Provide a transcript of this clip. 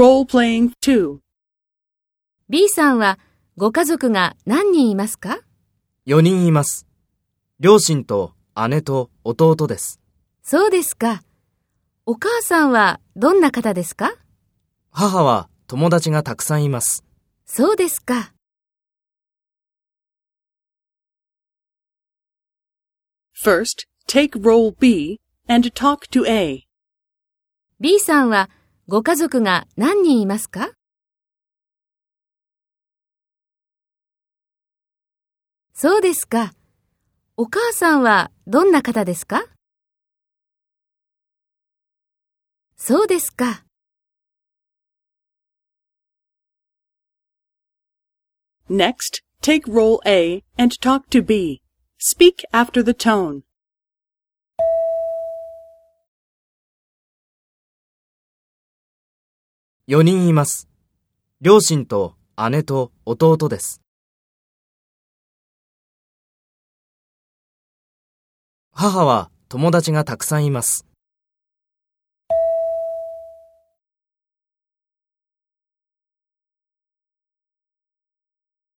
Role-playing 2. B さんはご家族が何人いますか？4人います。両親と姉と弟です。そうですか。お母さんはどんな方ですか？母は友達がたくさんいます。そうですか。First, take role B and talk to A. B さんはご家族が何人いますかそうですか。お母さんはどんな方ですかそうですか。Next, take role A and talk to B. Speak after the tone. 4人います。両親と姉と弟です。母は友達がたくさんいます。